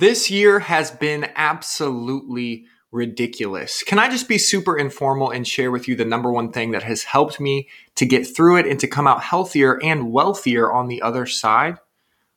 This year has been absolutely ridiculous. Can I just be super informal and share with you the number one thing that has helped me to get through it and to come out healthier and wealthier on the other side?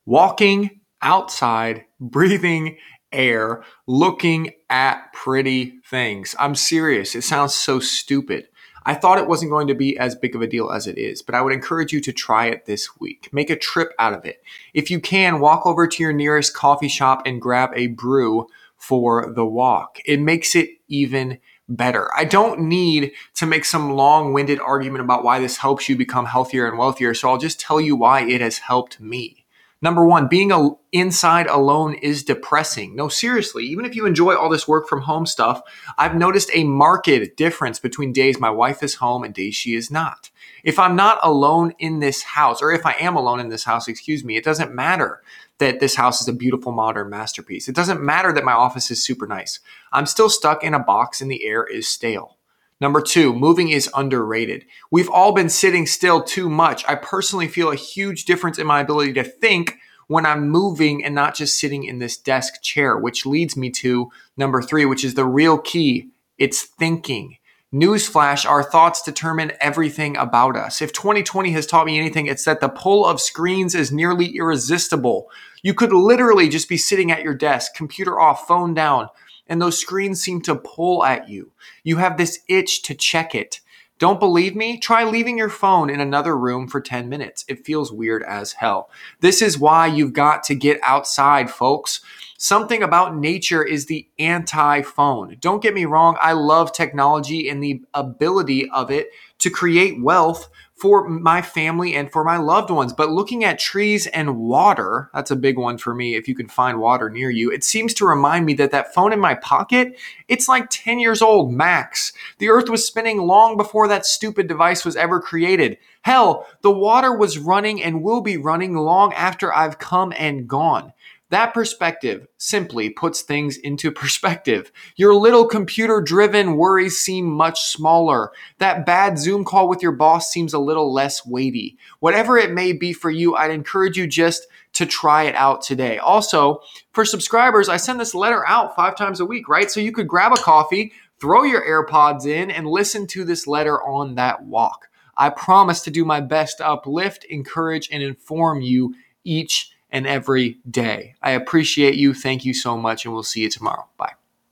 Walking outside, breathing air, looking at pretty things. I'm serious. It sounds so stupid. I thought it wasn't going to be as big of a deal as it is, but I would encourage you to try it this week. Make a trip out of it. If you can, walk over to your nearest coffee shop and grab a brew for the walk. It makes it even better. I don't need to make some long winded argument about why this helps you become healthier and wealthier, so I'll just tell you why it has helped me. Number one, being a, inside alone is depressing. No, seriously, even if you enjoy all this work from home stuff, I've noticed a marked difference between days my wife is home and days she is not. If I'm not alone in this house, or if I am alone in this house, excuse me, it doesn't matter that this house is a beautiful modern masterpiece. It doesn't matter that my office is super nice. I'm still stuck in a box and the air is stale. Number two, moving is underrated. We've all been sitting still too much. I personally feel a huge difference in my ability to think when I'm moving and not just sitting in this desk chair, which leads me to number three, which is the real key. It's thinking. Newsflash, our thoughts determine everything about us. If 2020 has taught me anything, it's that the pull of screens is nearly irresistible. You could literally just be sitting at your desk, computer off, phone down, and those screens seem to pull at you. You have this itch to check it. Don't believe me? Try leaving your phone in another room for 10 minutes. It feels weird as hell. This is why you've got to get outside, folks. Something about nature is the anti phone. Don't get me wrong, I love technology and the ability of it to create wealth for my family and for my loved ones. But looking at trees and water, that's a big one for me. If you can find water near you, it seems to remind me that that phone in my pocket, it's like 10 years old max. The earth was spinning long before that stupid device was ever created. Hell, the water was running and will be running long after I've come and gone. That perspective simply puts things into perspective. Your little computer driven worries seem much smaller. That bad Zoom call with your boss seems a little less weighty. Whatever it may be for you, I'd encourage you just to try it out today. Also, for subscribers, I send this letter out five times a week, right? So you could grab a coffee, throw your AirPods in, and listen to this letter on that walk. I promise to do my best to uplift, encourage, and inform you each and every day. I appreciate you. Thank you so much, and we'll see you tomorrow. Bye.